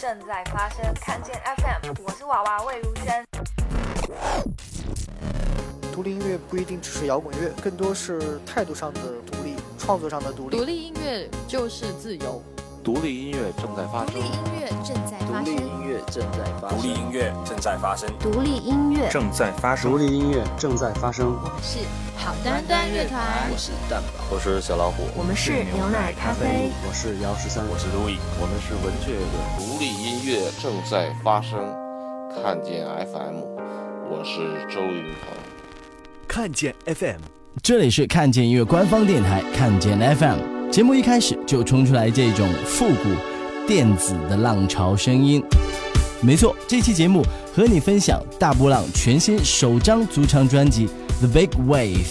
正在发生，看见 FM，我是娃娃魏如萱。独立音乐不一定只是摇滚乐，更多是态度上的独立，创作上的独立。独立音乐就是自由。独立音乐正在发生。独立音乐正在发生。独立音乐正在发生。独立音乐正在发生。独立音乐正在发生。独立音乐正在发生。我们是好端端乐团。我是蛋宝。我是小老虎。我们是牛奶咖啡。我是姚十三。我是路易。我们是文雀乐。独立音乐正在发生。看见 FM，我是周云鹏。看见 FM，这里是看见音乐官方电台。看见 FM，节目一开始就冲出来这种复古。电子的浪潮声音，没错，这期节目和你分享大波浪全新首张主唱专辑《The Big Wave》。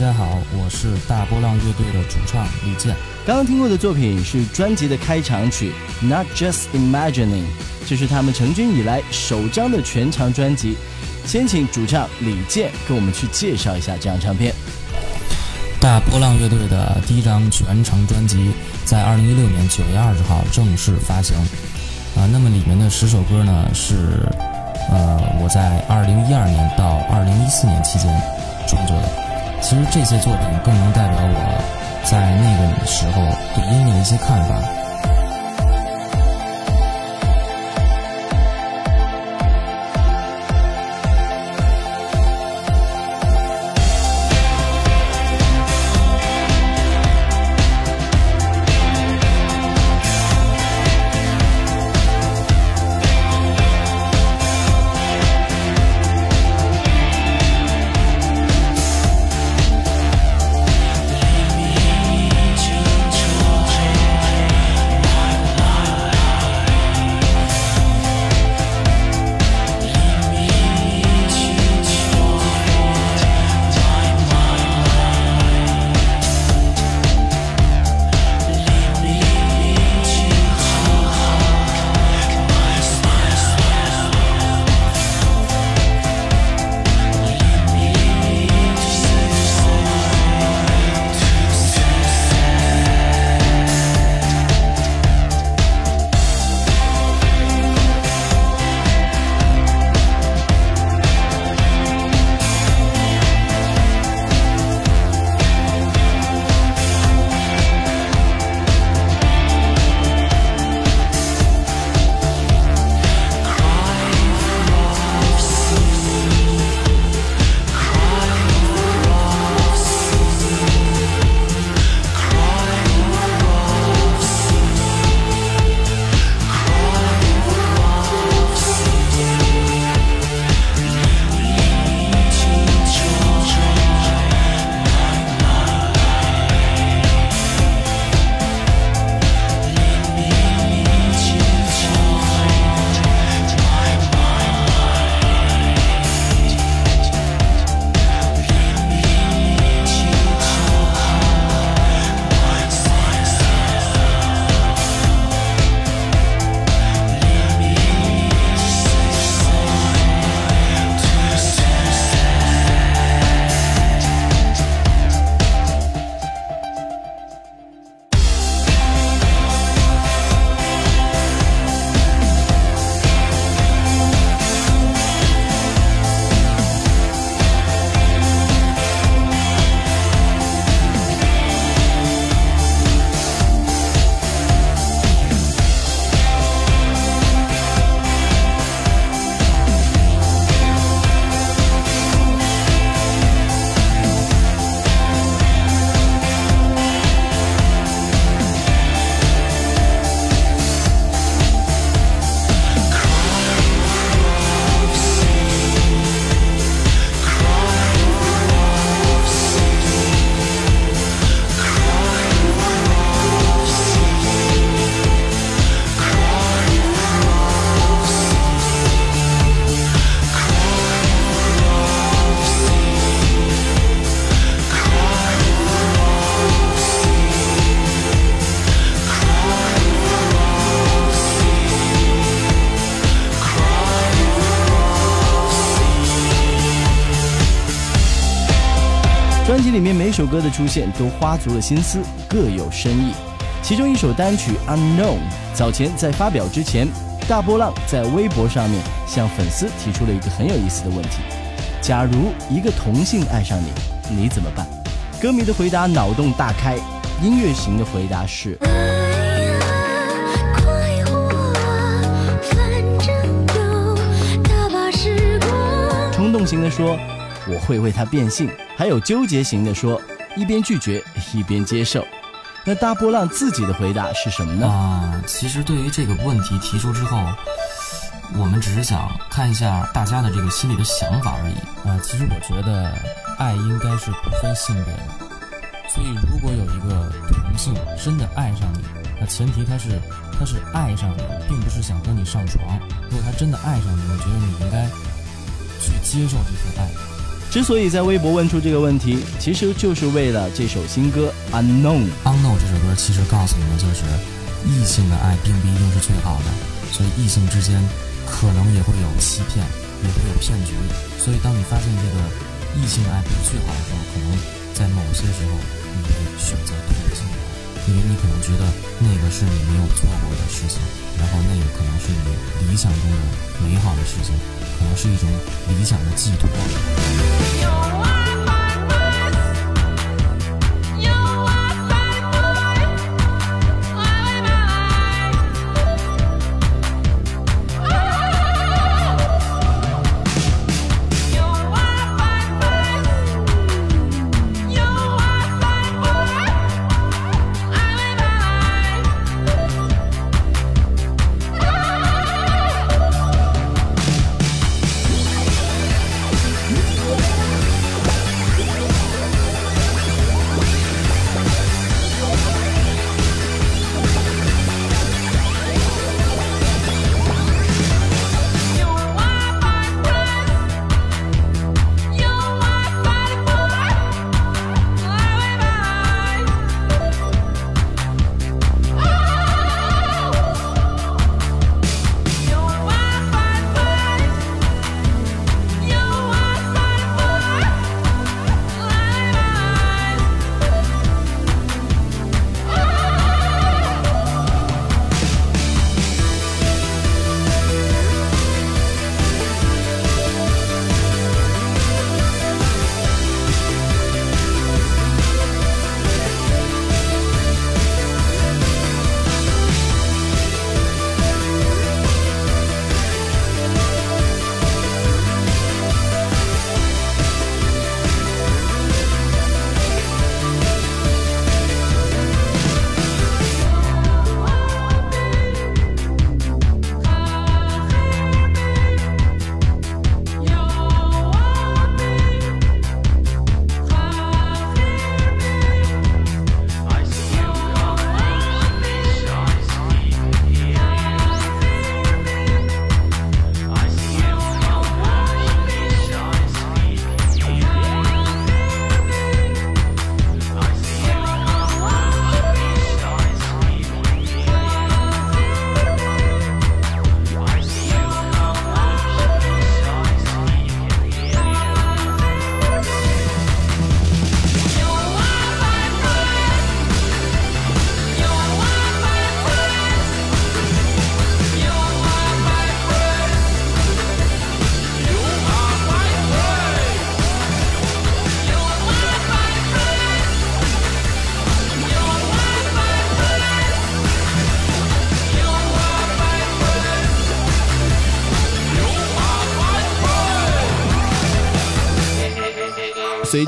大家好，我是大波浪乐队的主唱李健。刚刚听过的作品是专辑的开场曲《Not Just Imagining》，这是他们成军以来首张的全长专辑。先请主唱李健跟我们去介绍一下这张唱片。大波浪乐队的第一张全长专辑在二零一六年九月二十号正式发行。啊，那么里面的十首歌呢是，呃，我在二零一二年到二零一四年期间创作的。其实这些作品更能代表我在那个时候对音乐的一些看法。歌的出现都花足了心思，各有深意。其中一首单曲《Unknown》，早前在发表之前，大波浪在微博上面向粉丝提出了一个很有意思的问题：假如一个同性爱上你，你怎么办？歌迷的回答脑洞大开，音乐型的回答是：冲动型的说。我会为他变性，还有纠结型的说，一边拒绝一边接受。那大波浪自己的回答是什么呢？啊，其实对于这个问题提出之后，我们只是想看一下大家的这个心里的想法而已。啊，其实我觉得爱应该是不分性别的，所以如果有一个同性真的爱上你，那前提他是他是爱上你，并不是想和你上床。如果他真的爱上你，我觉得你应该去接受这份爱。之所以在微博问出这个问题，其实就是为了这首新歌《Unknown》。《Unknown》这首歌其实告诉你们，就是异性的爱并不一定是最好的，所以异性之间可能也会有欺骗，也会有骗局。所以当你发现这个异性的爱不是最好的时候，可能在某些时候你会选择同性，因为你可能觉得那个是你没有做过的事情，然后那个可能是你理想中的美好的事情。可能是一种理想的寄托。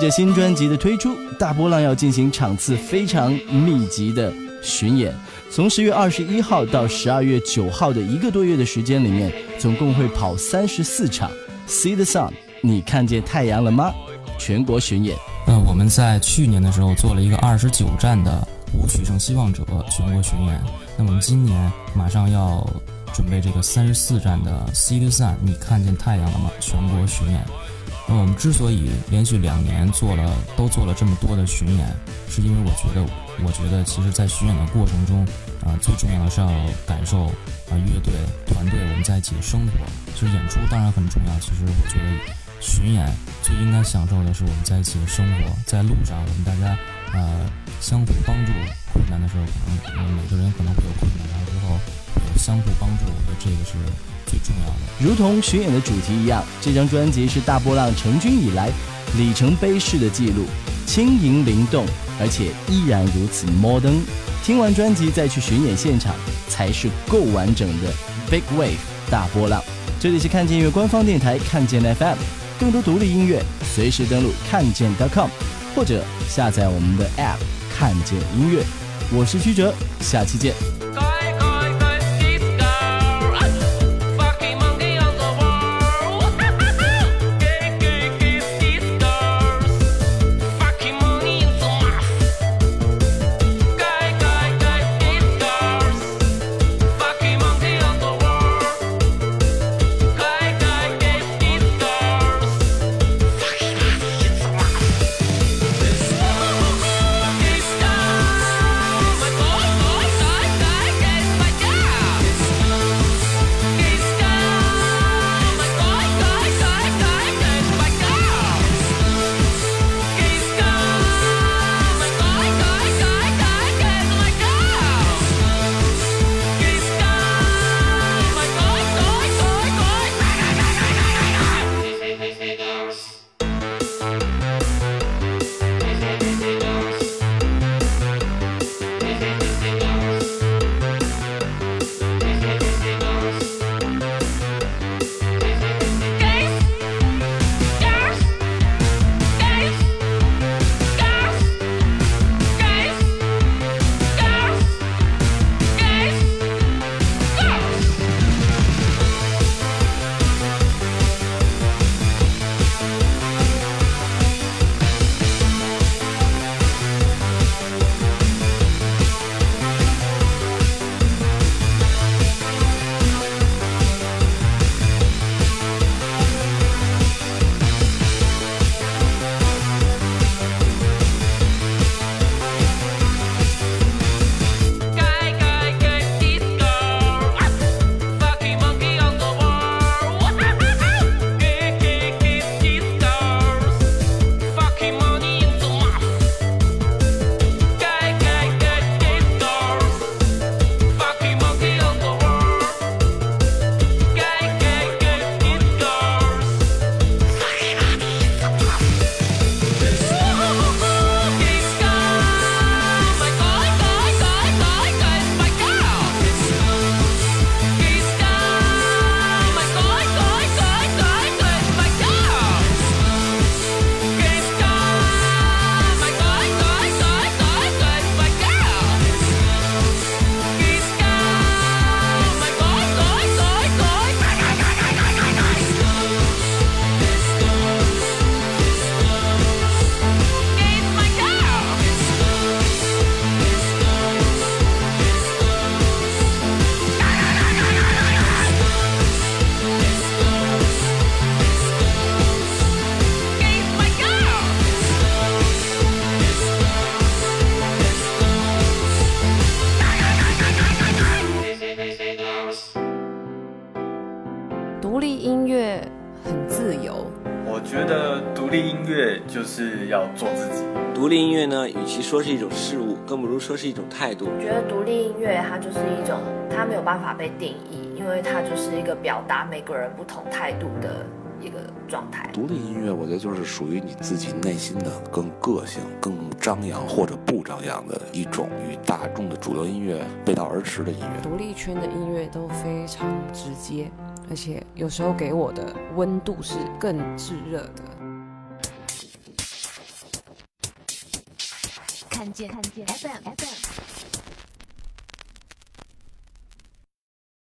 着新专辑的推出，大波浪要进行场次非常密集的巡演。从十月二十一号到十二月九号的一个多月的时间里面，总共会跑三十四场。See the sun，你看见太阳了吗？全国巡演。呃，我们在去年的时候做了一个二十九站的舞曲胜希望者全国巡演。那么我们今年马上要准备这个三十四站的 See the sun，你看见太阳了吗？全国巡演。那我们之所以连续两年做了都做了这么多的巡演，是因为我觉得，我觉得其实，在巡演的过程中，啊，最重要的是要感受啊乐队团队我们在一起的生活。其实演出当然很重要，其实我觉得巡演最应该享受的是我们在一起的生活。在路上，我们大家呃相互帮助，困难的时候可能每个人可能会有困难，然后之后有相互帮助，我觉得这个是。最重要的，如同巡演的主题一样，这张专辑是大波浪成军以来里程碑式的记录，轻盈灵动，而且依然如此 modern。听完专辑再去巡演现场，才是够完整的 Big Wave 大波浪。这里是看见音乐官方电台看见 FM，更多独立音乐随时登录看见 .com，或者下载我们的 App 看见音乐。我是曲哲，下期见。其说是一种事物，更不如说是一种态度。我觉得独立音乐它就是一种，它没有办法被定义，因为它就是一个表达每个人不同态度的一个状态。独立音乐，我觉得就是属于你自己内心的更个性、更张扬或者不张扬的一种与大众的主流音乐背道而驰的音乐。独立圈的音乐都非常直接。而且有时候给我的温度是更炙热的。看见看见 FM FM。